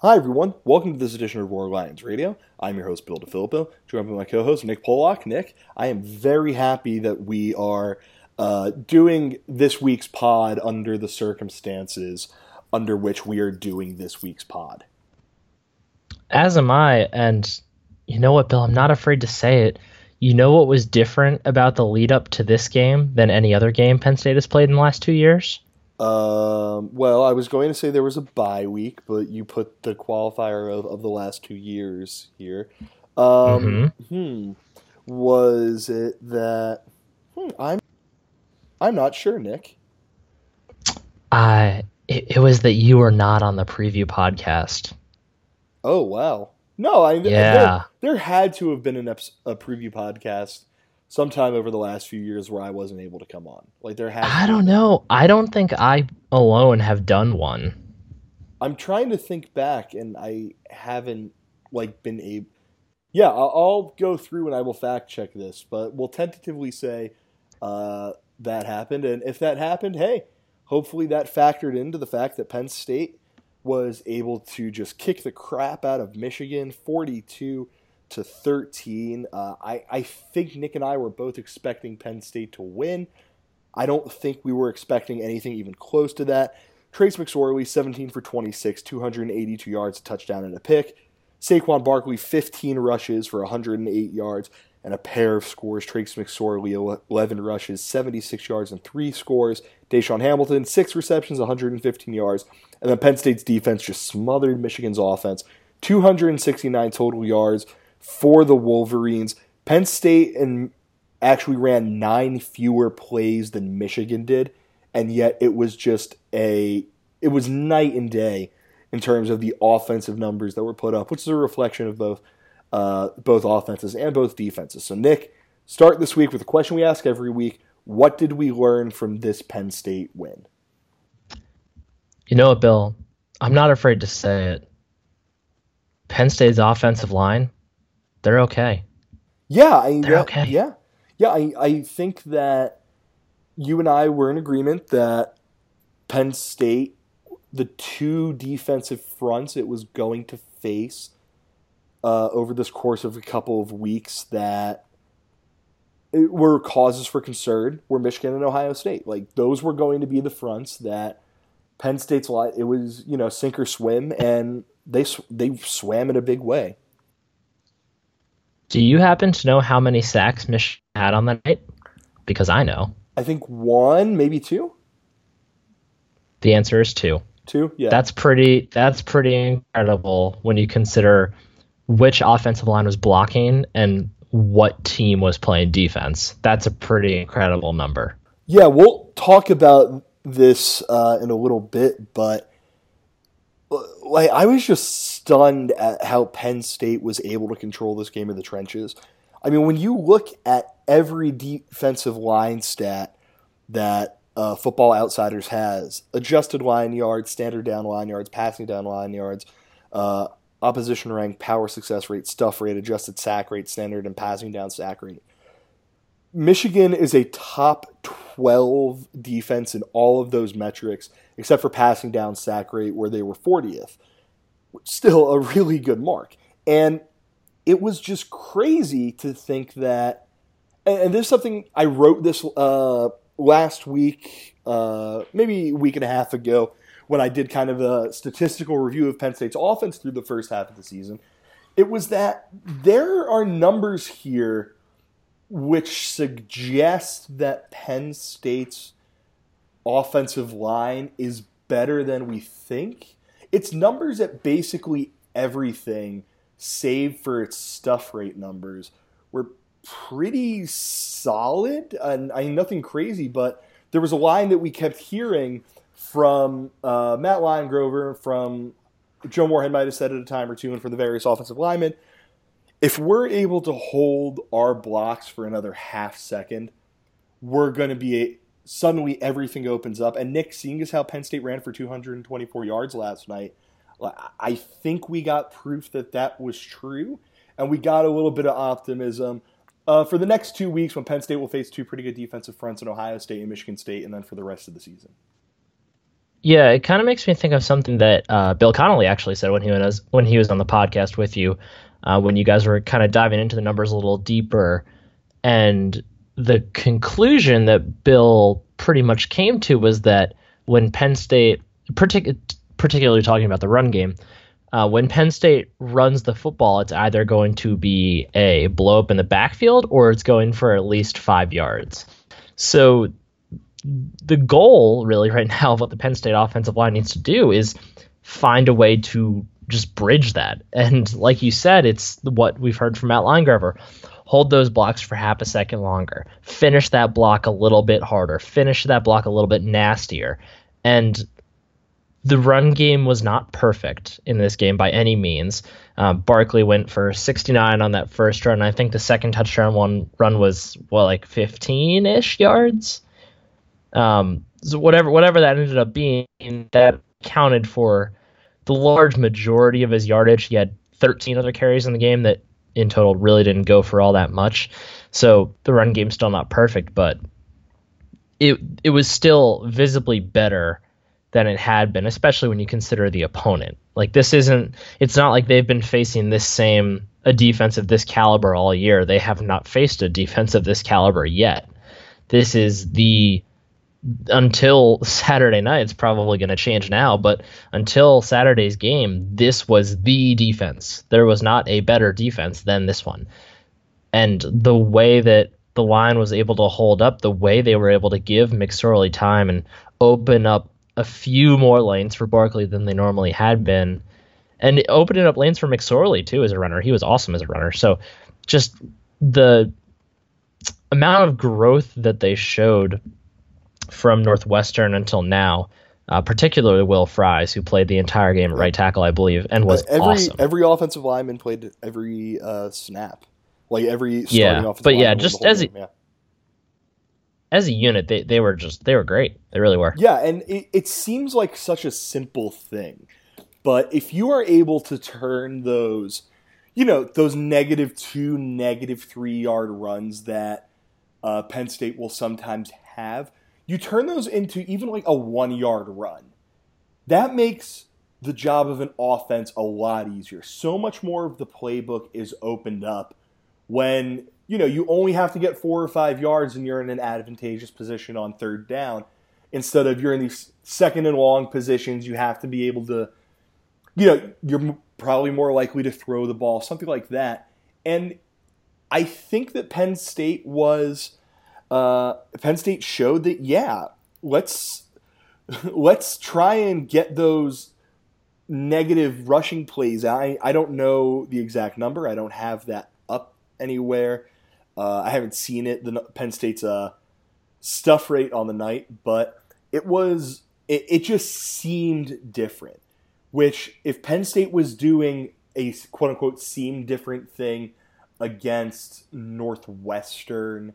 Hi, everyone. Welcome to this edition of Roar Lions Radio. I'm your host, Bill DeFilippo, joined by my co host, Nick Pollock. Nick, I am very happy that we are uh, doing this week's pod under the circumstances under which we are doing this week's pod. As am I. And you know what, Bill? I'm not afraid to say it. You know what was different about the lead up to this game than any other game Penn State has played in the last two years? Um, well, I was going to say there was a bye week, but you put the qualifier of, of the last two years here. Um, mm-hmm. hmm, was it that? Hmm, I'm I'm not sure, Nick. Uh, it, it was that you were not on the preview podcast. Oh wow! No, I yeah. There, there had to have been an ep- a preview podcast sometime over the last few years where I wasn't able to come on. Like there has. I don't know. I don't think I alone have done one. I'm trying to think back, and I haven't like been able. Yeah, I'll, I'll go through and I will fact check this, but we'll tentatively say uh, that happened, and if that happened, hey, hopefully that factored into the fact that Penn State was able to just kick the crap out of Michigan, 42 to 13. Uh, I, I think Nick and I were both expecting Penn State to win. I don't think we were expecting anything even close to that. Trace McSorley, 17 for 26, 282 yards, a touchdown, and a pick. Saquon Barkley, 15 rushes for 108 yards and a pair of scores. Trace McSorley, 11 rushes, 76 yards, and three scores. DaeSean Hamilton, six receptions, 115 yards. And then Penn State's defense just smothered Michigan's offense. 269 total yards, for the Wolverines. Penn State and actually ran nine fewer plays than Michigan did, and yet it was just a it was night and day in terms of the offensive numbers that were put up, which is a reflection of both uh, both offenses and both defenses. So Nick, start this week with a question we ask every week: What did we learn from this Penn State win? You know what, Bill? I'm not afraid to say it. Penn State's offensive line they're okay. Yeah, I, they're yeah, okay. Yeah, yeah. I, I think that you and I were in agreement that Penn State, the two defensive fronts it was going to face uh, over this course of a couple of weeks that were causes for concern were Michigan and Ohio State. Like those were going to be the fronts that Penn State's lot. It was you know sink or swim, and they they swam in a big way. Do you happen to know how many sacks Michigan had on that night? Because I know. I think one, maybe two. The answer is two. Two, yeah. That's pretty. That's pretty incredible when you consider which offensive line was blocking and what team was playing defense. That's a pretty incredible number. Yeah, we'll talk about this uh, in a little bit, but like I was just stunned at how Penn State was able to control this game in the trenches. I mean, when you look at every defensive line stat that uh, Football Outsiders has adjusted line yards, standard down line yards, passing down line yards, uh, opposition rank, power success rate, stuff rate, adjusted sack rate, standard and passing down sack rate. Michigan is a top 12 defense in all of those metrics, except for passing down sack rate, where they were 40th. Still a really good mark. And it was just crazy to think that, and, there's something I wrote this uh, last week, uh, maybe a week and a half ago, when I did kind of a statistical review of Penn State's offense through the first half of the season. It was that there are numbers here which suggest that Penn State's offensive line is better than we think. Its numbers at basically everything, save for its stuff rate numbers, were pretty solid. And I mean, nothing crazy, but there was a line that we kept hearing from uh, Matt Limegrover, from Joe Moorhead might have said at a time or two, and from the various offensive linemen if we're able to hold our blocks for another half second, we're going to be a, suddenly everything opens up. And Nick, seeing as how Penn State ran for 224 yards last night, I think we got proof that that was true, and we got a little bit of optimism. Uh, for the next two weeks, when Penn State will face two pretty good defensive fronts in Ohio State and Michigan State, and then for the rest of the season. Yeah, it kind of makes me think of something that uh, Bill Connolly actually said when he was when he was on the podcast with you, uh, when you guys were kind of diving into the numbers a little deeper, and the conclusion that Bill pretty much came to was that when Penn State, partic- particularly talking about the run game, uh, when Penn State runs the football, it's either going to be a blow up in the backfield or it's going for at least five yards. So the goal really right now of what the Penn State offensive line needs to do is find a way to just bridge that. And like you said, it's what we've heard from Matt Limegrover. Hold those blocks for half a second longer. Finish that block a little bit harder. Finish that block a little bit nastier. And the run game was not perfect in this game by any means. Uh, Barkley went for 69 on that first run. I think the second touchdown one run was well like 15 ish yards. Um, so whatever whatever that ended up being, that counted for the large majority of his yardage. He had 13 other carries in the game that in total really didn't go for all that much. So the run game's still not perfect, but it it was still visibly better than it had been, especially when you consider the opponent. Like this isn't it's not like they've been facing this same a defense of this caliber all year. They have not faced a defense of this caliber yet. This is the until Saturday night, it's probably going to change now, but until Saturday's game, this was the defense. There was not a better defense than this one. And the way that the line was able to hold up, the way they were able to give McSorley time and open up a few more lanes for Barkley than they normally had been, and opening up lanes for McSorley too as a runner. He was awesome as a runner. So just the amount of growth that they showed from Northwestern until now, uh, particularly Will Fries, who played the entire game at right tackle, I believe, and was every awesome. every offensive lineman played every uh, snap, like every starting Yeah, offensive but yeah, just as a- yeah. As a unit, they, they were just they were great. They really were. Yeah, and it, it seems like such a simple thing. But if you are able to turn those, you know, those negative two, negative three yard runs that uh, Penn State will sometimes have, you turn those into even like a one yard run. That makes the job of an offense a lot easier. So much more of the playbook is opened up when you know you only have to get four or five yards and you're in an advantageous position on third down instead of you're in these second and long positions you have to be able to you know you're probably more likely to throw the ball something like that and i think that penn state was uh, penn state showed that yeah let's let's try and get those negative rushing plays i i don't know the exact number i don't have that up anywhere uh, I haven't seen it, the Penn State's uh, stuff rate on the night, but it was it, it just seemed different. Which, if Penn State was doing a quote unquote seem different thing against Northwestern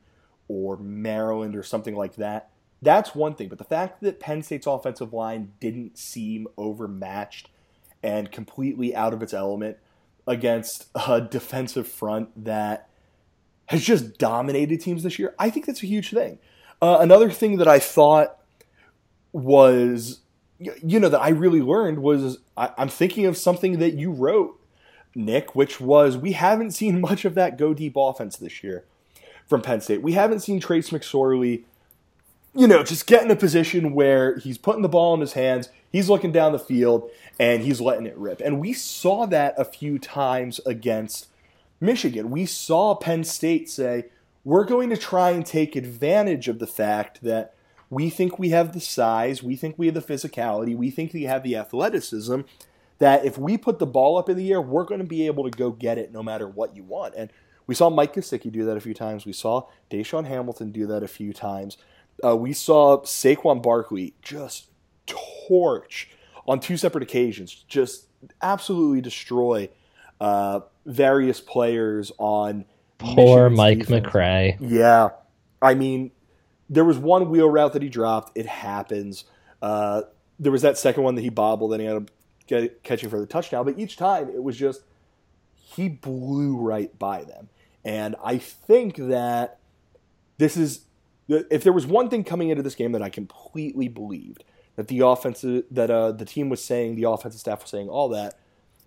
or Maryland or something like that, that's one thing. But the fact that Penn State's offensive line didn't seem overmatched and completely out of its element against a defensive front that has just dominated teams this year. I think that's a huge thing. Uh, another thing that I thought was, you know, that I really learned was I, I'm thinking of something that you wrote, Nick, which was we haven't seen much of that go deep offense this year from Penn State. We haven't seen Trace McSorley, you know, just get in a position where he's putting the ball in his hands, he's looking down the field, and he's letting it rip. And we saw that a few times against Michigan. We saw Penn State say, we're going to try and take advantage of the fact that we think we have the size, we think we have the physicality, we think we have the athleticism, that if we put the ball up in the air, we're going to be able to go get it no matter what you want. And we saw Mike Gesicki do that a few times. We saw DaeSean Hamilton do that a few times. Uh, we saw Saquon Barkley just torch on two separate occasions, just absolutely destroy uh, various players on Poor Mike. McCray. Yeah, I mean, there was one wheel route that he dropped. It happens. Uh, there was that second one that he bobbled and he ended up get, catching for the touchdown. But each time it was just he blew right by them. And I think that this is if there was one thing coming into this game that I completely believed that the offense that uh, the team was saying, the offensive staff was saying, all that.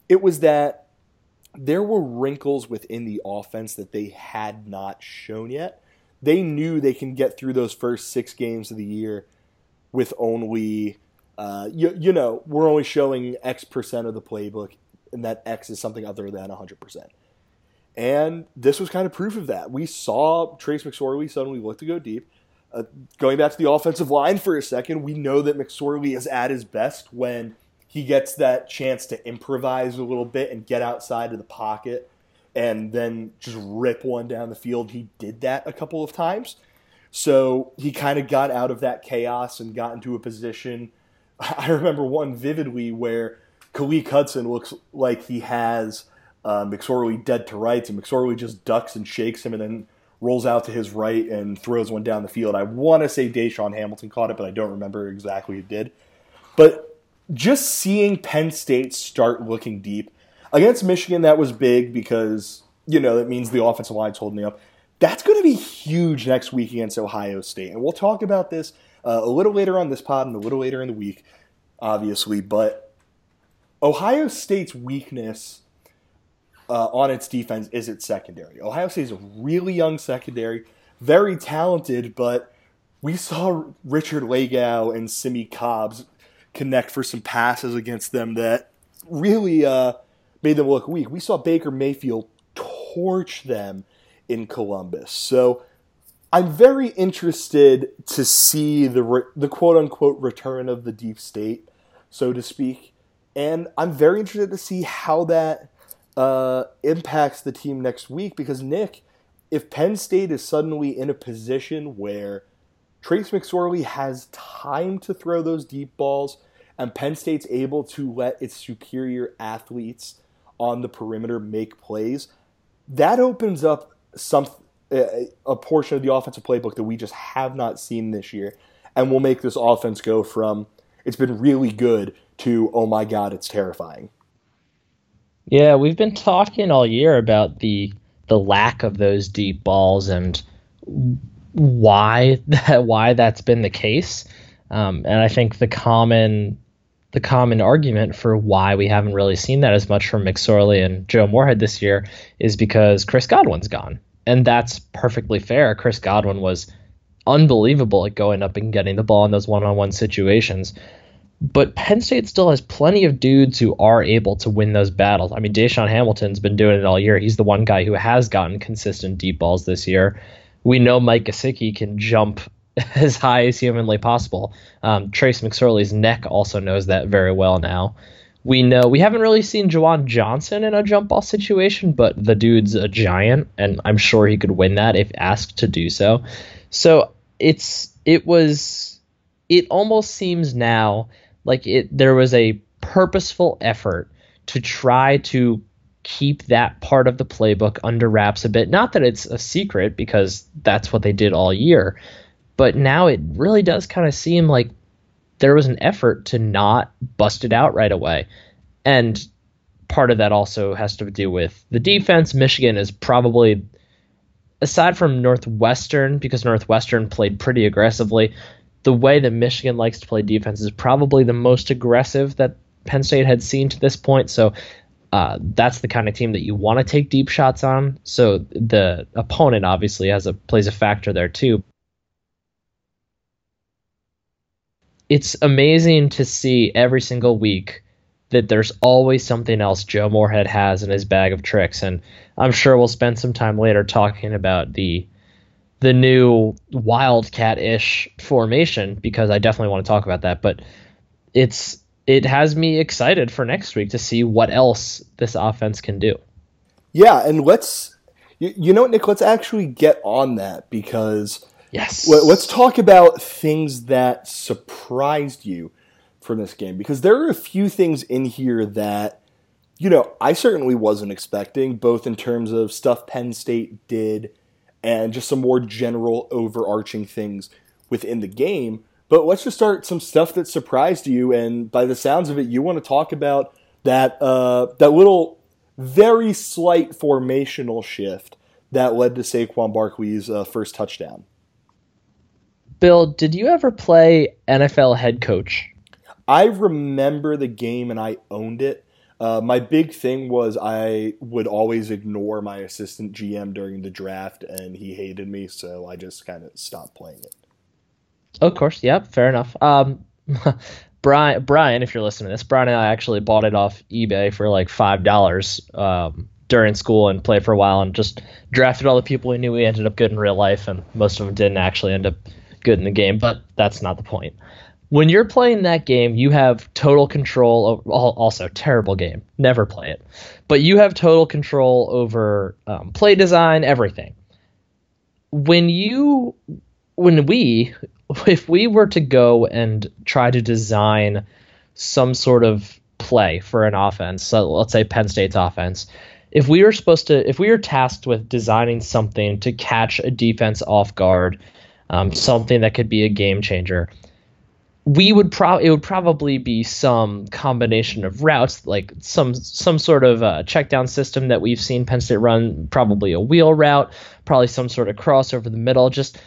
It was that there were wrinkles within the offense that they had not shown yet. They knew they can get through those first six games of the year with only, uh, you, you know, we're only showing X percent of the playbook, and that X is something other than 100%. And this was kind of proof of that. We saw Trace McSorley suddenly look to go deep. Uh, going back to the offensive line for a second, we know that McSorley is at his best when he gets that chance to improvise a little bit and get outside of the pocket and then just rip one down the field. He did that a couple of times. So he kind of got out of that chaos and got into a position. I remember one vividly where Khaleke Hudson looks like he has uh, McSorley dead to rights, and McSorley just ducks and shakes him and then rolls out to his right and throws one down the field. I want to say DaeSean Hamilton caught it, but I don't remember exactly who did. But just seeing Penn State start looking deep against Michigan, that was big because, you know, that means the offensive line's holding up. That's going to be huge next week against Ohio State. And we'll talk about this uh, a little later on this pod and a little later in the week, obviously. But Ohio State's weakness uh, on its defense is its secondary. Ohio State is a really young secondary, very talented, but we saw Richard Lagow and Simmie Cobbs connect for some passes against them that really uh, made them look weak. We saw Baker Mayfield torch them in Columbus. So I'm very interested to see the re- the quote unquote return of the deep state, so to speak, and I'm very interested to see how that uh, impacts the team next week because Nick, if Penn State is suddenly in a position where Trace McSorley has time to throw those deep balls, and Penn State's able to let its superior athletes on the perimeter make plays. That opens up some a portion of the offensive playbook that we just have not seen this year, and will make this offense go from it's been really good to oh my god, it's terrifying. Yeah, we've been talking all year about the the lack of those deep balls and why that why that's been the case. Um, and I think the common the common argument for why we haven't really seen that as much from McSorley and Joe Moorhead this year is because Chris Godwin's gone. And that's perfectly fair. Chris Godwin was unbelievable at going up and getting the ball in those one on one situations. But Penn State still has plenty of dudes who are able to win those battles. I mean, DaeSean Hamilton's been doing it all year. He's the one guy who has gotten consistent deep balls this year. We know Mike Gesicki can jump as high as humanly possible. Um, Trace McSorley's neck also knows that very well now. We know we haven't really seen Juwan Johnson in a jump ball situation, but the dude's a giant, and I'm sure he could win that if asked to do so. So it's it was it almost seems now like it there was a purposeful effort to try to keep that part of the playbook under wraps a bit. Not that it's a secret because that's what they did all year, but now it really does kind of seem like there was an effort to not bust it out right away. And part of that also has to do with the defense. Michigan is probably, aside from Northwestern, because Northwestern played pretty aggressively, the way that Michigan likes to play defense is probably the most aggressive that Penn State had seen to this point. So uh, that's the kind of team that you want to take deep shots on. So the opponent obviously has a plays a factor there too. it's amazing to see every single week that there's always something else Joe Moorhead has in his bag of tricks, and I'm sure we'll spend some time later talking about the the new wildcat-ish formation because I definitely want to talk about that. But it's it has me excited for next week to see what else this offense can do. Yeah, and let's you, you know what, Nick? Let's actually get on that because Yes. Let's talk about things that surprised you from this game because there are a few things in here that, you know, I certainly wasn't expecting, both in terms of stuff Penn State did and just some more general overarching things within the game. But let's just start some stuff that surprised you, and by the sounds of it, you want to talk about that uh, that little very slight formational shift that led to Saquon Barkley's uh, first touchdown. Bill, did you ever play NFL head coach? I remember the game and I owned it. Uh, my big thing was I would always ignore my assistant GM during the draft, and he hated me, so I just kind of stopped playing it. Of course, yep, fair enough. Um, Brian, Brian, if you're listening to this, Brian and I actually bought it off eBay for like five dollars um, during school and played for a while, and just drafted all the people we knew we ended up good in real life, and most of them didn't actually end up good in the game, but that's not the point. When you're playing that game, you have total control. Over, also, terrible game. Never play it. But you have total control over um, play design, everything. When you, when we, if we were to go and try to design some sort of play for an offense, so let's say Penn State's offense, if we were supposed to, if we were tasked with designing something to catch a defense off guard um, something that could be a game changer. We would pro it would probably be some combination of routes, like some some sort of uh, check down system that we've seen Penn State run, probably a wheel route, probably some sort of cross over the middle. Just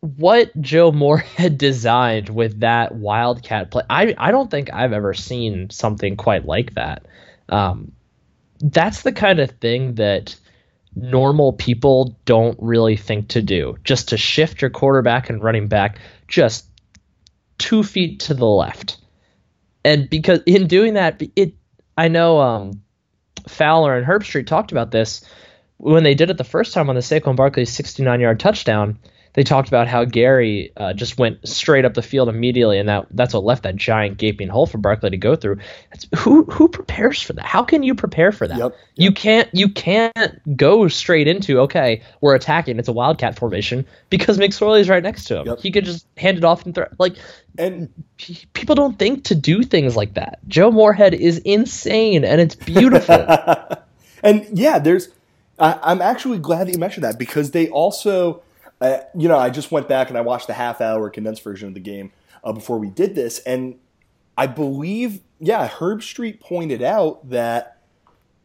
what Joe Moore had designed with that wildcat play. I I don't think I've ever seen something quite like that. Um, that's the kind of thing that normal people don't really think to do. Just to shift your quarterback and running back just two feet to the left. And because in doing that, it I know um, Fowler and Herbstreit talked about this when they did it the first time on the Saquon Barkley 69 yard touchdown they talked about how Gary uh, just went straight up the field immediately, and that that's what left that giant gaping hole for Barkley to go through. That's, who who prepares for that? How can you prepare for that? Yep, yep. You can't you can't go straight into okay, we're attacking. It's a wildcat formation because McSorley's right next to him. Yep. He could just hand it off and throw. Like and people don't think to do things like that. Joe Moorhead is insane, and it's beautiful. and yeah, there's. I, I'm actually glad that you mentioned that because they also I, you know, I just went back and I watched the half hour condensed version of the game uh, before we did this, and I believe, yeah, Herbstreit pointed out that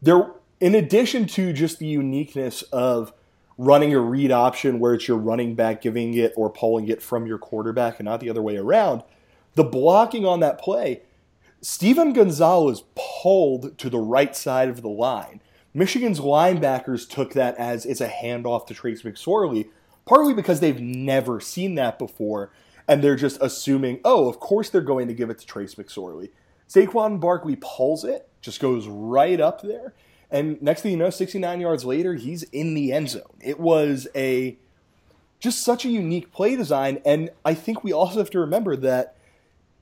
there, in addition to just the uniqueness of running a read option where it's your running back giving it or pulling it from your quarterback and not the other way around, the blocking on that play, Steven Gonzalez pulled to the right side of the line. Michigan's linebackers took that as it's a handoff to Trace McSorley partly because they've never seen that before, and they're just assuming, oh, of course they're going to give it to Trace McSorley. Saquon Barkley pulls it, just goes right up there, and next thing you know, 69 yards later, he's in the end zone. It was a just such a unique play design, and I think we also have to remember that.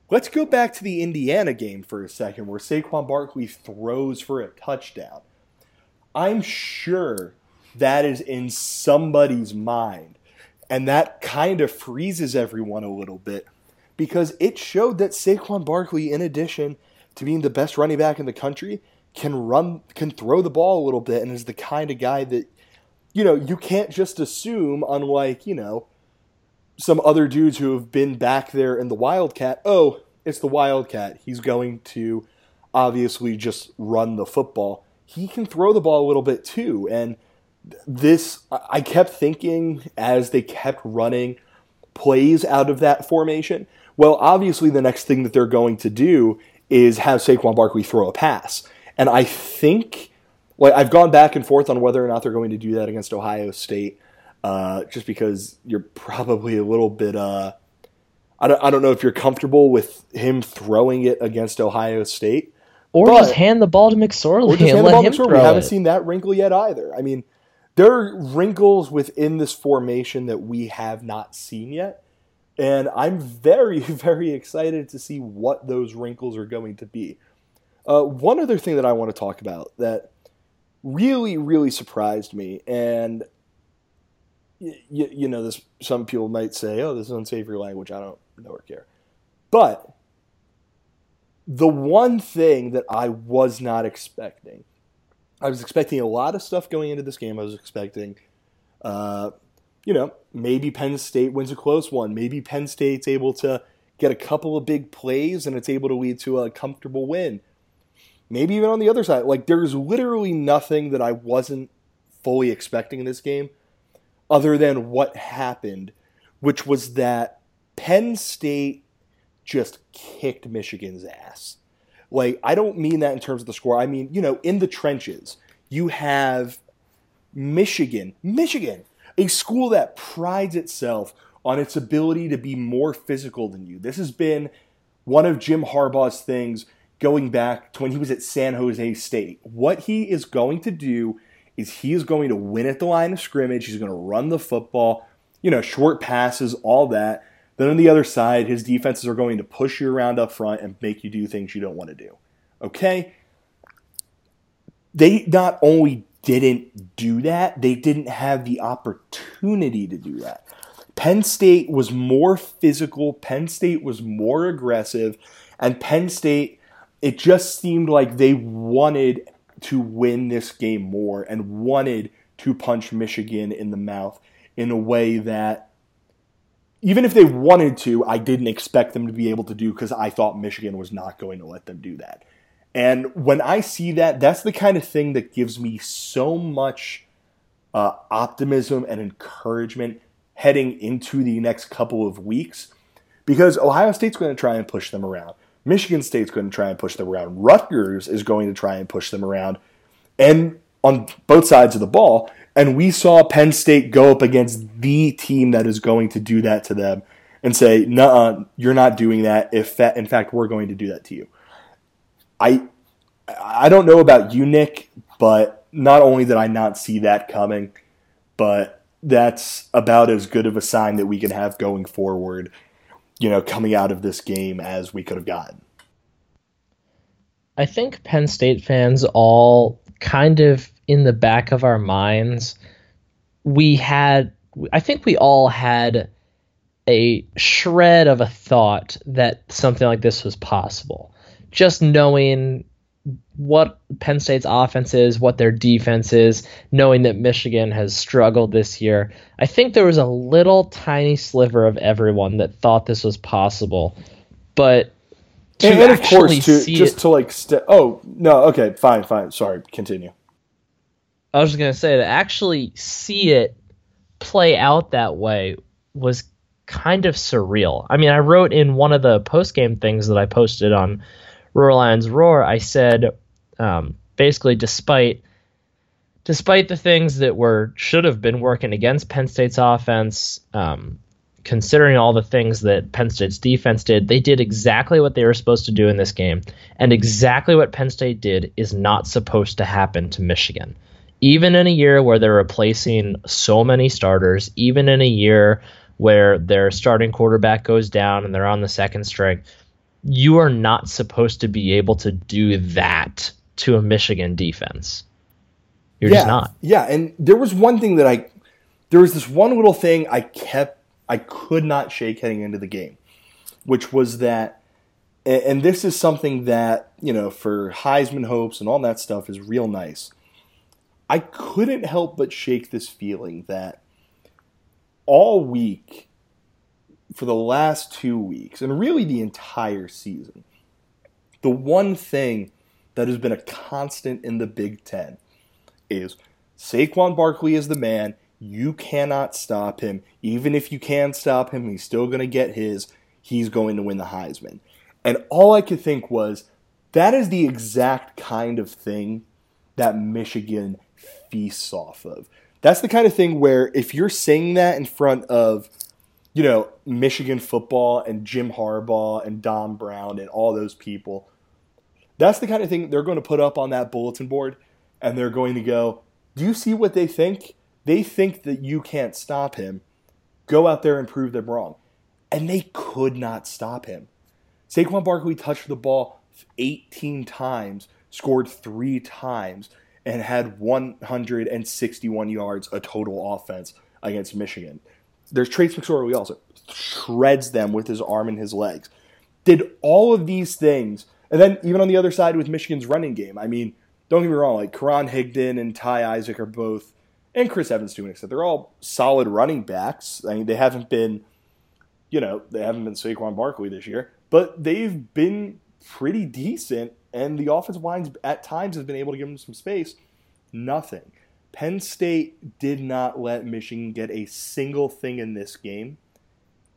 Let's go back to the Indiana game for a second, where Saquon Barkley throws for a touchdown. I'm sure that is in somebody's mind. And that kind of freezes everyone a little bit because it showed that Saquon Barkley, in addition to being the best running back in the country, can run, can throw the ball a little bit, and is the kind of guy that, you know, you can't just assume, unlike, you know, some other dudes who have been back there in the Wildcat, oh, it's the Wildcat. He's going to obviously just run the football. He can throw the ball a little bit too. And this I kept thinking as they kept running plays out of that formation. Well, obviously the next thing that they're going to do is have Saquon Barkley throw a pass. And I think like I've gone back and forth on whether or not they're going to do that against Ohio State. Uh, just because you're probably a little bit uh, I don't, I don't know if you're comfortable with him throwing it against Ohio State. Or but, just hand the ball to McSorley and let him throw We haven't it. seen that wrinkle yet either. I mean, there are wrinkles within this formation that we have not seen yet. And I'm very, very excited to see what those wrinkles are going to be. Uh, one other thing that I want to talk about that really, really surprised me, and y- y- you know, this some people might say, "Oh, this is unsavory language." I don't know or care, but the one thing that I was not expecting I was expecting a lot of stuff going into this game. I was expecting, uh, you know, maybe Penn State wins a close one. Maybe Penn State's able to get a couple of big plays and it's able to lead to a comfortable win. Maybe even on the other side. Like, there's literally nothing that I wasn't fully expecting in this game other than what happened, which was that Penn State just kicked Michigan's ass. Like, I don't mean that in terms of the score. I mean, you know, in the trenches, you have Michigan, Michigan, a school that prides itself on its ability to be more physical than you. This has been one of Jim Harbaugh's things going back to when he was at San Jose State. What he is going to do is he is going to win at the line of scrimmage. He's going to run the football, you know, short passes, all that. Then on the other side, his defenses are going to push you around up front and make you do things you don't want to do. Okay? They not only didn't do that, they didn't have the opportunity to do that. Penn State was more physical, Penn State was more aggressive, and Penn State, it just seemed like they wanted to win this game more and wanted to punch Michigan in the mouth in a way that even if they wanted to, I didn't expect them to be able to do because I thought Michigan was not going to let them do that. And when I see that, that's the kind of thing that gives me so much uh, optimism and encouragement heading into the next couple of weeks because Ohio State's going to try and push them around. Michigan State's going to try and push them around. Rutgers is going to try and push them around. And on both sides of the ball, and we saw Penn State go up against the team that is going to do that to them and say, "No, you're not doing that. If that, in fact, we're going to do that to you." I I don't know about you, Nick, but not only did I not see that coming, but that's about as good of a sign that we can have going forward, you know, coming out of this game as we could have gotten. I think Penn State fans all kind of in the back of our minds, we had, I think we all had a shred of a thought that something like this was possible. Just knowing what Penn State's offense is, what their defense is, knowing that Michigan has struggled this year. I think there was a little tiny sliver of everyone that thought this was possible. But to and, and of course, to, just it, to like, st- oh, no, okay, fine, fine. Sorry, continue. I was just gonna say to actually see it play out that way was kind of surreal. I mean, I wrote in one of the post game things that I posted on Roar Lions Roar. I said um, basically, despite despite the things that were should have been working against Penn State's offense, um, considering all the things that Penn State's defense did, they did exactly what they were supposed to do in this game, and exactly what Penn State did is not supposed to happen to Michigan even in a year where they're replacing so many starters, even in a year where their starting quarterback goes down and they're on the second string, you are not supposed to be able to do that to a Michigan defense. You're yeah, just not. Yeah, and there was one thing that I there was this one little thing I kept I could not shake heading into the game, which was that and this is something that, you know, for Heisman hopes and all that stuff is real nice I couldn't help but shake this feeling that all week, for the last two weeks, and really the entire season, the one thing that has been a constant in the Big Ten is Saquon Barkley is the man. You cannot stop him. Even if you can stop him, he's still going to get his. He's going to win the Heisman. And all I could think was that is the exact kind of thing that Michigan feasts off of. That's the kind of thing where if you're saying that in front of, you know, Michigan football and Jim Harbaugh and Don Brown and all those people, that's the kind of thing they're going to put up on that bulletin board and they're going to go, Do you see what they think? They think that you can't stop him. Go out there and prove them wrong. And they could not stop him. Saquon Barkley touched the ball 18 times, scored three times and had 161 yards a total offense against Michigan. There's Trace McSorley also shreds them with his arm and his legs. Did all of these things, and then even on the other side with Michigan's running game. I mean, don't get me wrong, like Karan Higdon and Ty Isaac are both, and Chris Evans to an extent, they're all solid running backs. I mean, they haven't been, you know, they haven't been Saquon Barkley this year, but they've been pretty decent and the offensive lines at times has been able to give them some space. Nothing. Penn State did not let Michigan get a single thing in this game,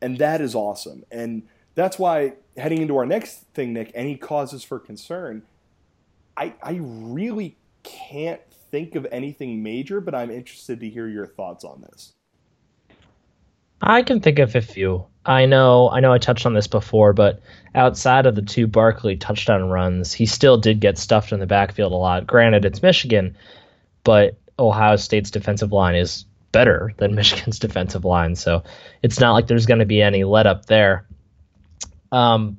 and that is awesome. And that's why heading into our next thing, Nick, any causes for concern, I I really can't think of anything major, but I'm interested to hear your thoughts on this. I can think of a few. I know I know I touched on this before, but outside of the two Barkley touchdown runs, he still did get stuffed in the backfield a lot. Granted, it's Michigan, but Ohio State's defensive line is better than Michigan's defensive line, so it's not like there's going to be any let up there. Um,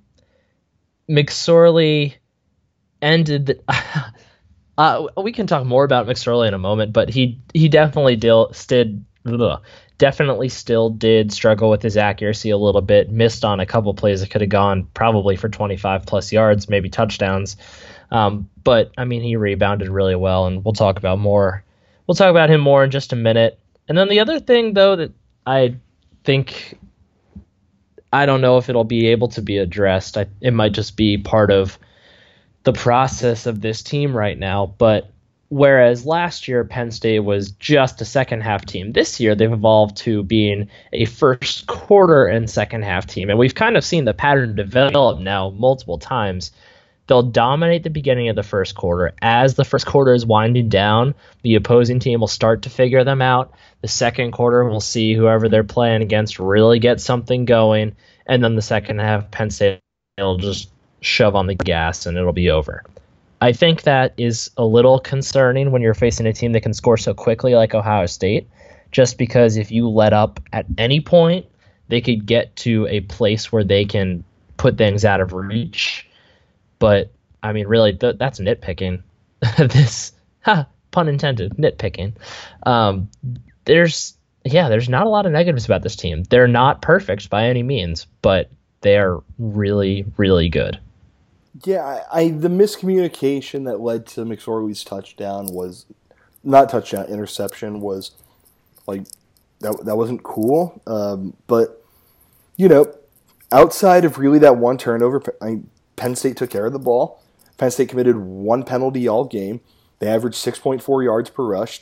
McSorley ended. The, uh, we can talk more about McSorley in a moment, but he he definitely did, did definitely still did struggle with his accuracy a little bit. Missed on a couple plays that could have gone probably for 25 plus yards, maybe touchdowns. Um, but I mean, he rebounded really well, and we'll talk about more. We'll talk about him more in just a minute. And then the other thing, though, that I think I don't know if it'll be able to be addressed. I, it might just be part of the process of this team right now. But whereas last year Penn State was just a second half team, this year they've evolved to being a first quarter and second half team. And we've kind of seen the pattern develop now multiple times. They'll dominate the beginning of the first quarter. As the first quarter is winding down, the opposing team will start to figure them out. The second quarter, we'll see whoever they're playing against really get something going. And then the second half, Penn State will just shove on the gas and it'll be over. I think that is a little concerning when you're facing a team that can score so quickly like Ohio State, just because if you let up at any point, they could get to a place where they can put things out of reach. But I mean, really, th- that's nitpicking. this, ha, pun intended, nitpicking. Um, there's, yeah, there's not a lot of negatives about this team. They're not perfect by any means, but they are really, really good. Yeah, I, I, the miscommunication that led to McSorley's touchdown was not touchdown interception was like that that wasn't cool. Um, but you know, outside of really that one turnover, I, Penn State took care of the ball. Penn State committed one penalty all game. They averaged 6.4 yards per rush.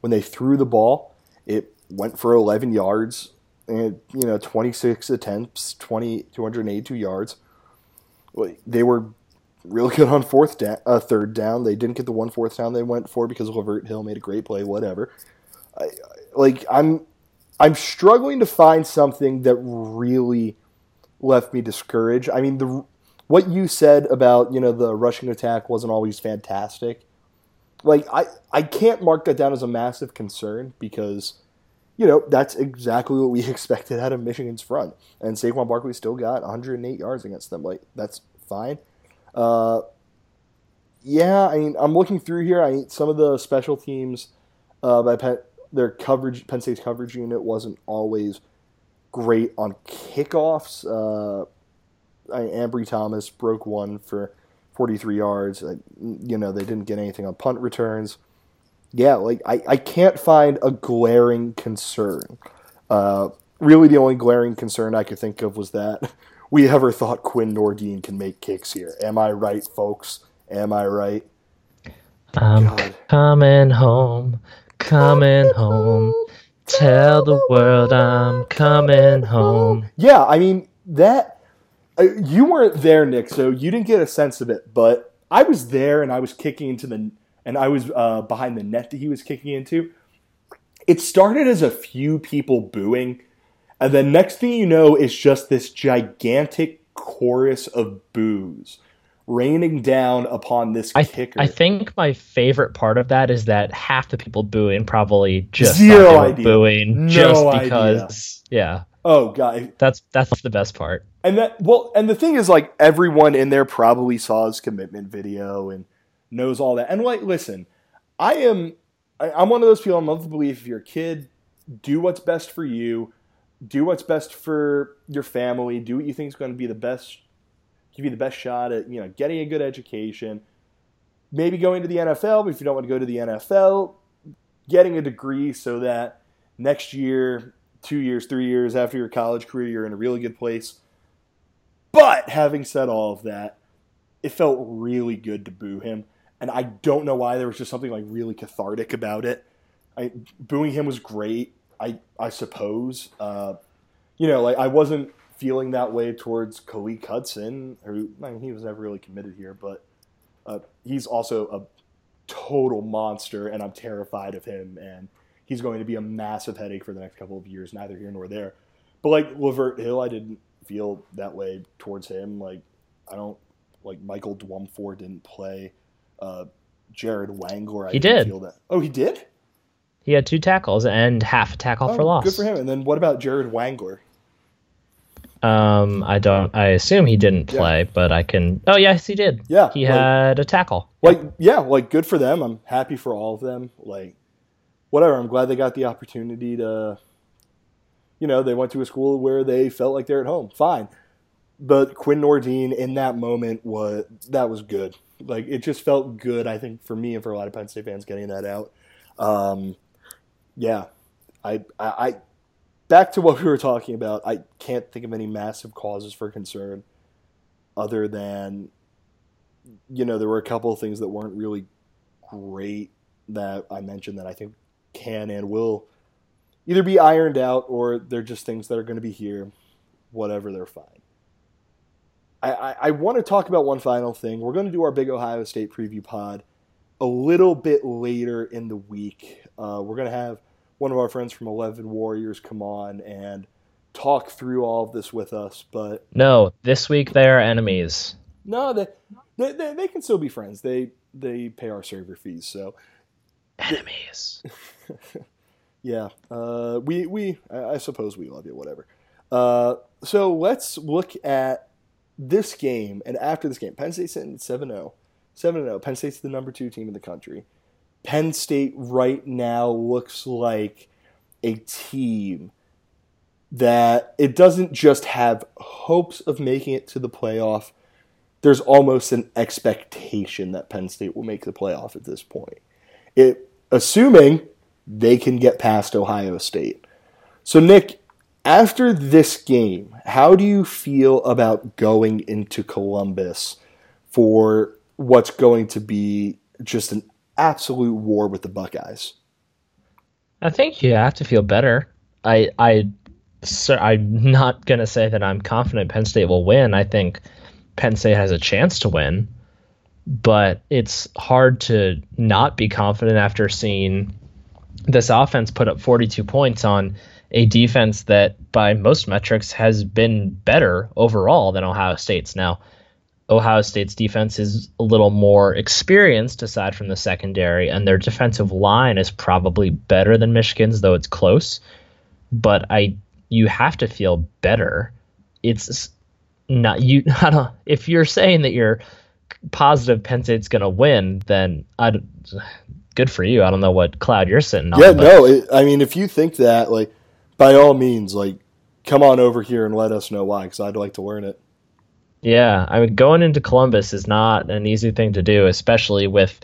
When they threw the ball, it went for 11 yards and you know 26 attempts, 20 282 yards they were really good on fourth down, uh, third down. They didn't get the one fourth down they went for because Lavert Hill made a great play. Whatever. I, like I'm, I'm struggling to find something that really left me discouraged. I mean the what you said about you know the rushing attack wasn't always fantastic. Like I I can't mark that down as a massive concern because you know, that's exactly what we expected out of Michigan's front. And Saquon Barkley still got 108 yards against them. Like, that's fine. Uh, yeah, I mean, I'm looking through here. I some of the special teams uh, by Penn, their coverage, Penn State's coverage unit wasn't always great on kickoffs. Uh, I, Ambry Thomas broke one for 43 yards. you know, they didn't get anything on punt returns yeah, like I, I can't find a glaring concern. Uh, really, the only glaring concern I could think of was that we ever thought Quinn Nordin can make kicks here. Am I right, folks? Am I right? I'm God. coming home, coming home. Tell the world I'm coming home. Yeah, I mean that. Uh, you weren't there, Nick, so you didn't get a sense of it. But I was there, and I was kicking into the and I was uh, behind the net that he was kicking into. It started as a few people booing, and then next thing you know, it's just this gigantic chorus of boos raining down upon this I, kicker. I think my favorite part of that is that half the people booing probably just zero idea, booing no just because, idea. yeah. Oh god, that's that's the best part. And that well, and the thing is, like everyone in there probably saw his commitment video and knows all that. And like, listen, I am, I, I'm one of those people. I'm of the belief if you're a kid, do what's best for you, do what's best for your family, do what you think is going to be the best, give you the best shot at you know getting a good education. Maybe going to the NFL, but if you don't want to go to the NFL, getting a degree so that next year, two years, three years after your college career, you're in a really good place. But having said all of that, it felt really good to boo him and I don't know why there was just something like really cathartic about it. I, booing him was great, I I suppose. Uh, you know, like I wasn't feeling that way towards Khaleke Hudson, who I mean, he was never really committed here, but uh, he's also a total monster, and I'm terrified of him. And he's going to be a massive headache for the next couple of years, neither here nor there. But like Lavert Hill, I didn't feel that way towards him. Like I don't like Michael Dwumfour didn't play. Uh, Jared Wangler, I He that. Oh, he did. He had two tackles and half a tackle Oh, for loss. Good for him. And then what about Jared Wangler? Um, I don't. I assume he didn't Yeah. play, but I can. Oh yes, he did. Yeah, he like- had a tackle. Like, yeah, like good for them. I'm happy for all of them. Like, whatever. I'm glad they got the opportunity to, you know, they went to a school where they felt like they're at home. Fine. But Quinn Nordin in that moment was that was good. Like it just felt good. I think for me and for a lot of Penn State fans getting that out. Um, yeah, I, I, I back to what we were talking about. I can't think of any massive causes for concern other than you know, there were a couple of things that weren't really great that I mentioned that I think can and will either be ironed out or they're just things that are going to be here. Whatever, they're fine. I, I, I want to talk about one final thing. We're going to do our big Ohio State preview pod a little bit later in the week. Uh, we're going to have one of our friends from Eleven Warriors come on and talk through all of this with us. But No, this week they are enemies. no, they, they, they, they can still be friends. They they pay our server fees, so Enemies. yeah. Uh, we we I I suppose we love you. Whatever. Uh, so let's look at this game, and after this game, Penn State's sitting at 7-0. 7-0. Penn State's the number two team in the country. Penn State right now looks like a team that it doesn't just have hopes of making it to the playoff. There's almost an expectation that Penn State will make the playoff at this point. It assuming they can get past Ohio State. So Nick, after this game, how do you feel about going into Columbus for what's going to be just an absolute war with the Buckeyes? I think you have to feel better. I I sir, I'm not gonna say that I'm confident Penn State will win. I think Penn State has a chance to win, but it's hard to not be confident after seeing this offense put up 42 points on a defense that, by most metrics, has been better overall than Ohio State's. Now, Ohio State's defense is a little more experienced aside from the secondary, and their defensive line is probably better than Michigan's, though it's close. But I, you have to feel better. It's not you. I don't. If you're saying that you're positive Penn State's going to win, then I. Good for you. I don't know what cloud you're sitting on. Yeah, but- no. It, I mean, if you think that, like, by all means, like, come on over here and let us know why, because I'd like to learn it. Yeah, I mean, going into Columbus is not an easy thing to do, especially with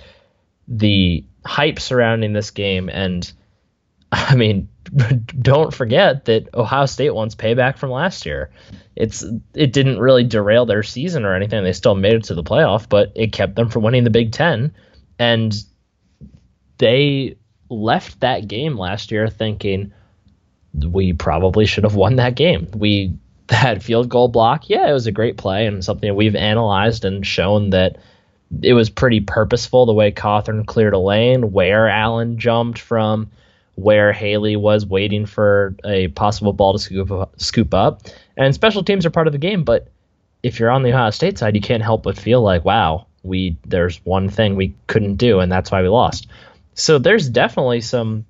the hype surrounding this game. And I mean, don't forget that Ohio State wants payback from last year. It's it didn't really derail their season or anything. They still made it to the playoff, but it kept them from winning the Big Ten. And they left that game last year thinking we probably should have won that game. We that field goal block, yeah, it was a great play and something we've analyzed and shown that it was pretty purposeful the way Cothran cleared a lane, where Allen jumped from, where Haley was waiting for a possible ball to scoop up, scoop up. And special teams are part of the game, but if you're on the Ohio State side, you can't help but feel like, wow, we there's one thing we couldn't do, and that's why we lost. So there's definitely some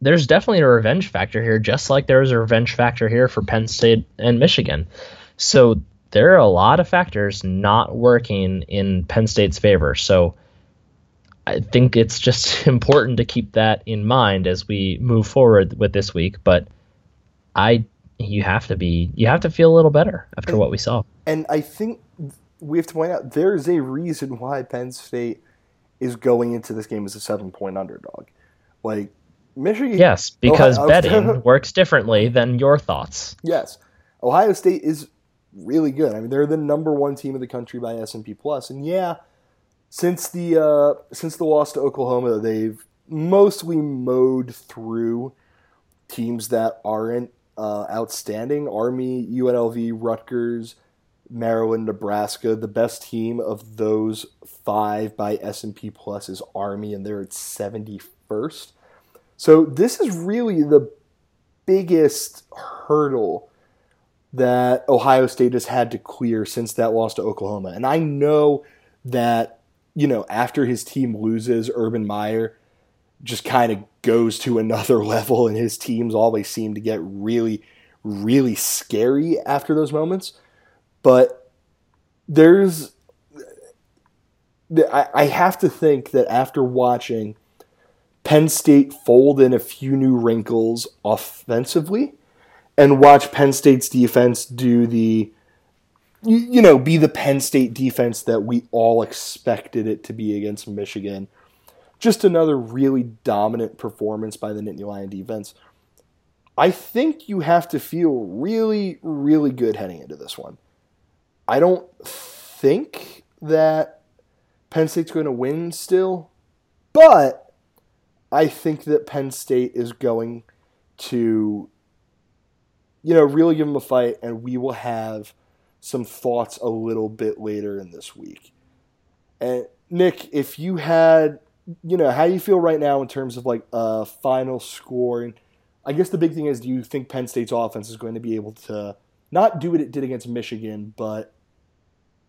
there's definitely a revenge factor here, just like there was a revenge factor here for Penn State and Michigan. So there are a lot of factors not working in Penn State's favor. So I think it's just important to keep that in mind as we move forward with this week. But I, you have to be, you have to feel a little better after what we saw. And I think we have to point out there's a reason why Penn State is going into this game as a seven point underdog. Like, Michigan. Yes, because Ohio- betting works differently than your thoughts. Yes, Ohio State is really good. I mean, they're the number one team in the country by S and P Plus, and yeah, since the uh, since the loss to Oklahoma, they've mostly mowed through teams that aren't uh, outstanding. Army, UNLV, Rutgers, Maryland, Nebraska. The best team of those five by S&P Plus is Army, and they're at 71st. So this is really the biggest hurdle that Ohio State has had to clear since that loss to Oklahoma. And I know that, you know, after his team loses, Urban Meyer just kind of goes to another level, and his teams always seem to get really, really scary after those moments. But there's, I have to think that after watching Penn State fold in a few new wrinkles offensively and watch Penn State's defense do the you, know, be the Penn State defense that we all expected it to be against Michigan. Just another really dominant performance by the Nittany Lion defense. I think you have to feel really, really good heading into this one. I don't think that Penn State's going to win still, but I think that Penn State is going to, you know, really give them a fight, and we will have some thoughts a little bit later in this week. And Nick, if you had, you know, how do you feel right now in terms of like a final score? And I guess the big thing is, do you think Penn State's offense is going to be able to not do what it did against Michigan, but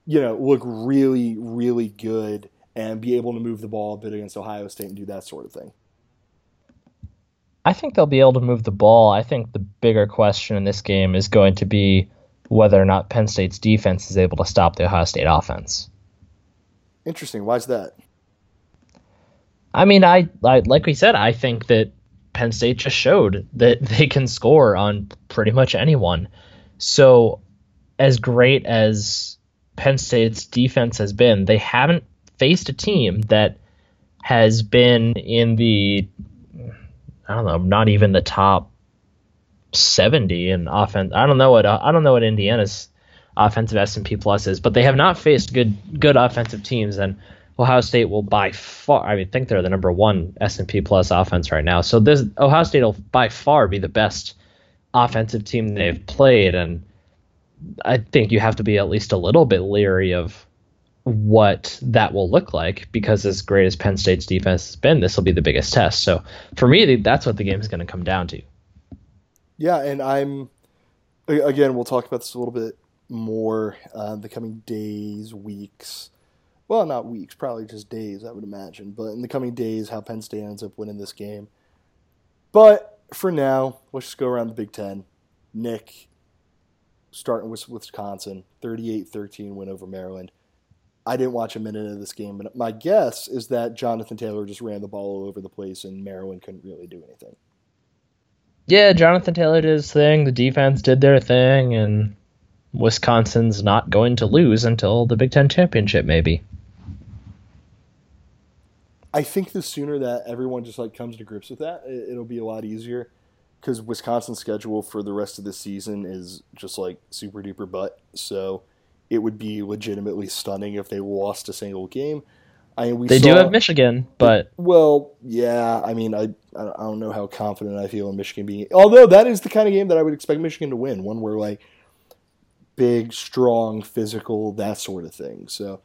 you know, look really, really good and be able to move the ball a bit against Ohio State and do that sort of thing? I think they'll be able to move the ball. I think the bigger question in this game is going to be whether or not Penn State's defense is able to stop the Ohio State offense. Interesting. Why is that? I mean, I, I like we said, I think that Penn State just showed that they can score on pretty much anyone. So, as great as Penn State's defense has been, they haven't faced a team that has been in the I don't know, not even the top 70 in offense. I don't know what I don't know what Indiana's offensive S&P plus is, but they have not faced good good offensive teams and Ohio State will by far I mean think they're the number 1 S&P plus offense right now. So this Ohio State will by far be the best offensive team they've played and I think you have to be at least a little bit leery of what that will look like because as great as Penn State's defense has been, this will be the biggest test. So for me, that's what the game is going to come down to. Yeah, and I'm again. We'll talk about this a little bit more uh, the coming days, weeks. Well, not weeks, probably just days, I would imagine. But in the coming days, how Penn State ends up winning this game. But for now, let's just go around the Big Ten. Nick, starting with Wisconsin, 38 13 win over Maryland. I didn't watch a minute of this game, but my guess is that Jonathan Taylor just ran the ball all over the place and Maryland couldn't really do anything. Yeah, Jonathan Taylor did his thing, the defense did their thing, and Wisconsin's not going to lose until the Big Ten championship, maybe. I think the sooner that everyone just like comes to grips with that, it'll be a lot easier because Wisconsin's schedule for the rest of the season is just like super duper butt. So it would be legitimately stunning if they lost a single game. I mean, we they saw, do have Michigan, but well, yeah. I mean, I I don't know how confident I feel in Michigan being. Although that is the kind of game that I would expect Michigan to win, one where like big, strong, physical, that sort of thing. So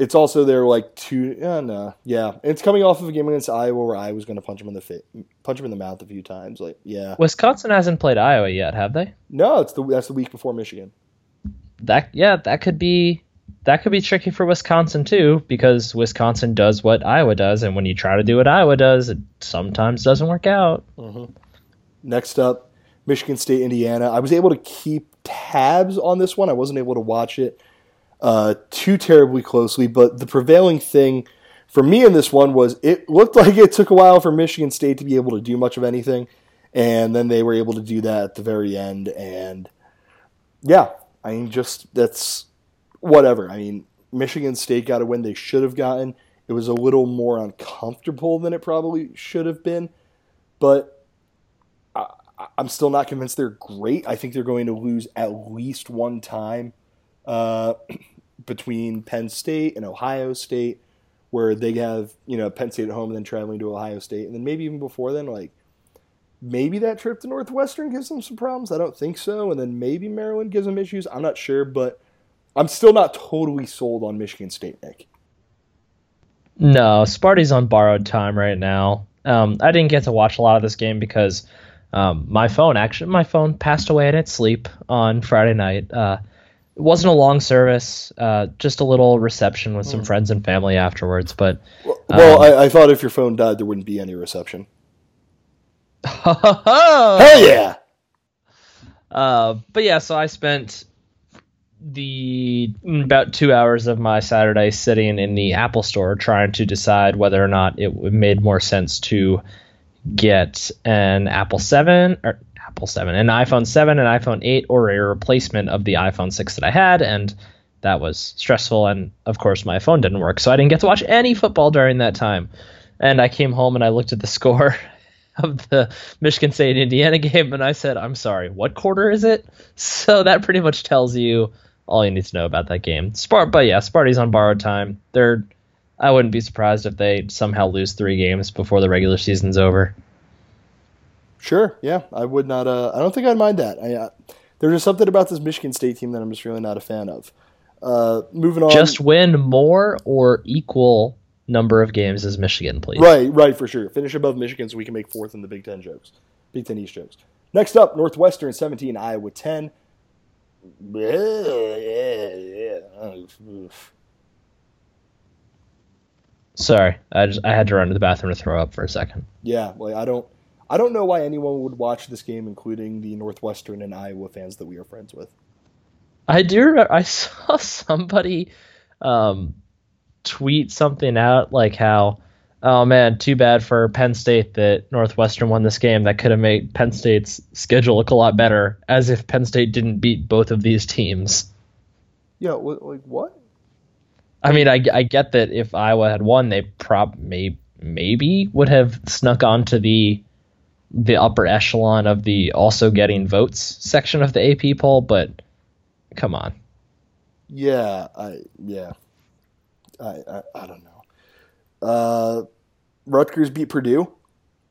it's also their like two. Uh, no, yeah. it's coming off of a game against Iowa where I was going to punch him in the fa- punch him in the mouth a few times. Like, yeah. Wisconsin hasn't played Iowa yet, have they? No, it's the that's the week before Michigan that yeah, that could be that could be tricky for Wisconsin too, because Wisconsin does what Iowa does, and when you try to do what Iowa does, it sometimes doesn't work out. Mm-hmm. Next up, Michigan State, Indiana. I was able to keep tabs on this one. I wasn't able to watch it uh, too terribly closely, but the prevailing thing for me in this one was it looked like it took a while for Michigan State to be able to do much of anything, and then they were able to do that at the very end. And yeah, I mean, just that's whatever. I mean, Michigan State got a win they should have gotten. It was a little more uncomfortable than it probably should have been, but I, am still not convinced they're great. I think they're going to lose at least one time uh, between Penn State and Ohio State, where they have you know Penn State at home and then traveling to Ohio State, and then maybe even before then, like maybe that trip to Northwestern gives them some problems. I don't think so. And then maybe Maryland gives them issues. I'm not sure, but I'm still not totally sold on Michigan State, Nick. No, Sparty's on borrowed time right now. Um, I didn't get to watch a lot of this game because um, my phone actually my phone passed away in its sleep on Friday night. Uh, it wasn't a long service, uh, just a little reception with some mm. friends and family afterwards. But well, well um, I, I, thought if your phone died, there wouldn't be any reception. Hell yeah! Uh, but yeah, so I spent the about two hours of my Saturday sitting in the Apple Store trying to decide whether or not it made more sense to get an Apple Seven or Apple Seven, an iPhone Seven, an iPhone Eight, or a replacement of the iPhone Six that I had, and that was stressful. And of course, my phone didn't work, so I didn't get to watch any football during that time. And I came home and I looked at the score of the Michigan State Indiana game, and I said, "I'm sorry, what quarter is it?" So that pretty much tells you all you need to know about that game. Spart, but yeah, Sparty's on borrowed time. They're, I wouldn't be surprised if they somehow lose three games before the regular season's over. Sure, yeah, I would not. Uh, I don't think I'd mind that. I, uh, there's just something about this Michigan State team that I'm just really not a fan of. Uh, moving on, just win more or equal number of games as Michigan, please. Right, right, for sure. Finish above Michigan so we can make fourth in the Big Ten jokes, Big Ten East jokes. Next up, Northwestern 17, Iowa 10. Sorry, I just I had to run to the bathroom to throw up for a second. Yeah, like I don't I don't know why anyone would watch this game, including the Northwestern and Iowa fans that we are friends with. I do. I saw somebody um, tweet something out like how oh man, too bad for Penn State that Northwestern won this game. That could have made Penn State's schedule look a lot better, as if Penn State didn't beat both of these teams. Yeah, like what? I mean, I, I get that if Iowa had won, they prob may, maybe would have snuck onto the the upper echelon of the also getting votes section of the AP poll, but come on. Yeah, I yeah, I I, I don't know. Uh, Rutgers beat Purdue.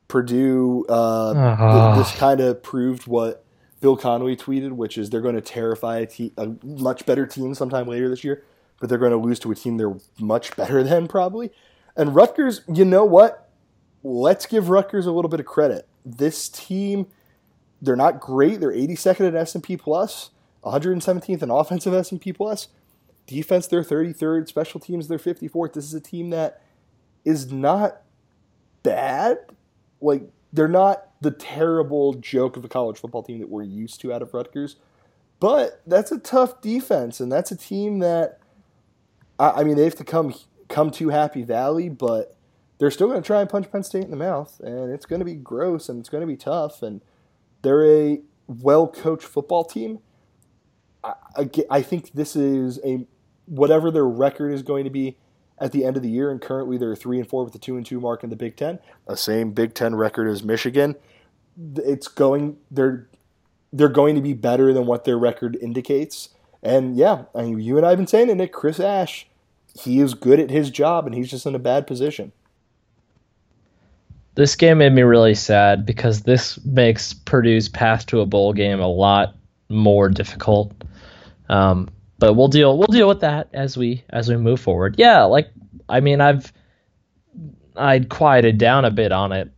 Purdue, uh, uh-huh. th- this kind of proved what Bill Connelly tweeted, which is they're going to terrify a, te- a much better team sometime later this year, but they're going to lose to a team they're much better than probably. And Rutgers, you know what? Let's give Rutgers a little bit of credit. This team, they're not great. They're 82nd at S&P Plus, 117th in offensive S&P Plus. Defense, they're 33rd. Special teams, they're 54th. This is a team that is not bad. Like they're not the terrible joke of a college football team that we're used to out of Rutgers, but that's a tough defense, and that's a team that I, I mean they have to come come to Happy Valley, but they're still going to try and punch Penn State in the mouth, and it's going to be gross and it's going to be tough, and they're a well coached football team. I, I, I think this is a whatever their record is going to be at the end of the year, and currently they're three and four with the two and two mark in the Big Ten, the same Big Ten record as Michigan. It's going they're they're going to be better than what their record indicates. And yeah, I mean, you and I have been saying it, Nick. Chris Ash, he is good at his job, and he's just in a bad position. This game made me really sad because this makes Purdue's path to a bowl game a lot more difficult. Um, but we'll deal we'll deal with that as we as we move forward. Yeah, like I mean I've I'd quieted down a bit on it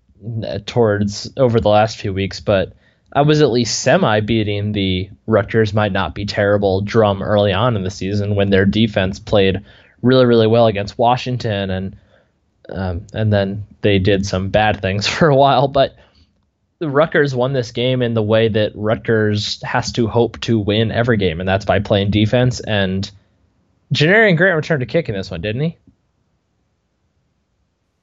uh, towards over the last few weeks, but I was at least semi beating the Rutgers might not be terrible drum early on in the season when their defense played really really well against Washington and um, and then they did some bad things for a while, but Rutgers won this game in the way that Rutgers has to hope to win every game, and that's by playing defense. And Janarion Grant returned to kick in this one, didn't he?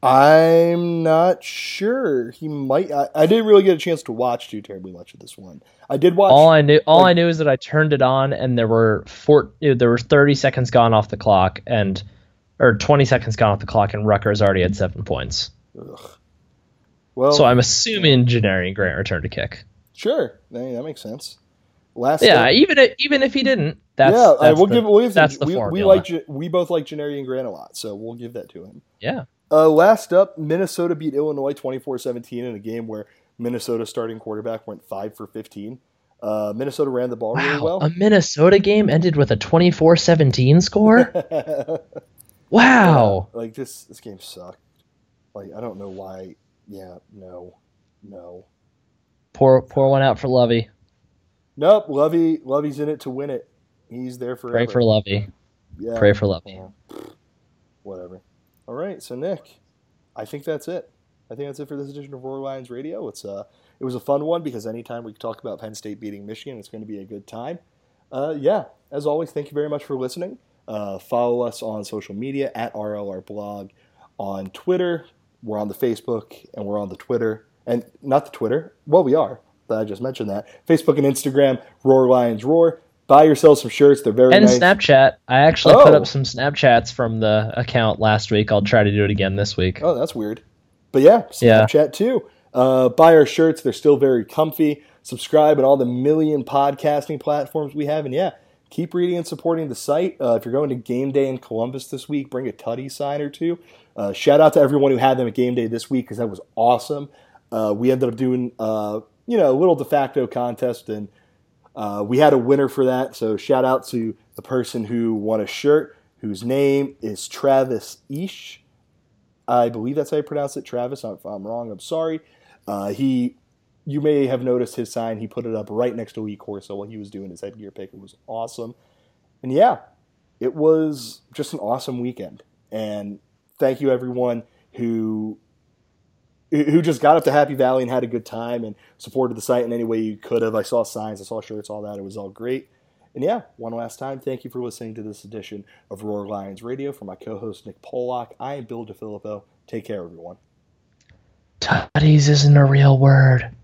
I'm not sure. He might. I, I, didn't really get a chance to watch too terribly much of this one. I did watch. All I knew, all like, I knew is that I turned it on, and there were four. There were 30 seconds gone off the clock, and or 20 seconds gone off the clock, and Rutgers already had seven points. Ugh. Well, so I'm assuming Janarion Grant returned to kick. Sure, that makes sense. Last yeah, even if, even if he didn't, that's yeah. That's we'll the, give we'll give that's the, the we, we like we both like Janarion Grant a lot, so we'll give that to him. Yeah. Uh, last up, Minnesota beat Illinois 24-17 in a game where Minnesota starting quarterback went five for 15. Uh, Minnesota ran the ball wow, really well. A Minnesota game ended with a 24-17 score. wow. Yeah, like this, this game sucked. Like I don't know why. Yeah, no, no. Pour pour one out for Lovie. Nope, Lovie Lovie's in it to win it. He's there for. Pray for Lovie. Yeah. Pray for Lovie. whatever. All right, so Nick, I think that's it. I think that's it for this edition of Roar Lions Radio. It's uh, it was a fun one because anytime we talk about Penn State beating Michigan, it's going to be a good time. Uh, yeah, as always, thank you very much for listening. Uh, follow us on social media at RLR Blog on Twitter. We're on the Facebook and we're on the Twitter and not the Twitter. Well, we are. I just mentioned that. Facebook and Instagram, Roar Lions Roar. Buy yourself some shirts. They're very and nice. Snapchat. I actually oh. put up some Snapchats from the account last week. I'll try to do it again this week. Oh, that's weird. But yeah, Snapchat yeah. too. Uh, buy our shirts. They're still very comfy. Subscribe on all the million podcasting platforms we have. And yeah, keep reading and supporting the site. Uh, if you're going to game day in Columbus this week, bring a Tutty sign or two. Uh, shout out to everyone who had them at game day this week because that was awesome. Uh, we ended up doing, uh, you know, a little de facto contest and – uh, we had a winner for that, so shout out to the person who won a shirt, whose name is Travis Ish. I believe that's how you pronounce it, Travis. If I'm wrong, I'm sorry. Uh, he, you may have noticed his sign. He put it up right next to Lee Corso while he was doing his headgear pick. It was awesome, and yeah, it was just an awesome weekend. And thank you everyone who who just got up to Happy Valley and had a good time and supported the site in any way you could have. I saw signs, I saw shirts, all that. It was all great. And yeah, one last time, thank you for listening to this edition of Roar Lions Radio. For my co-host Nick Pollock, I am Bill DeFilippo. Take care, everyone. Tutties isn't a real word.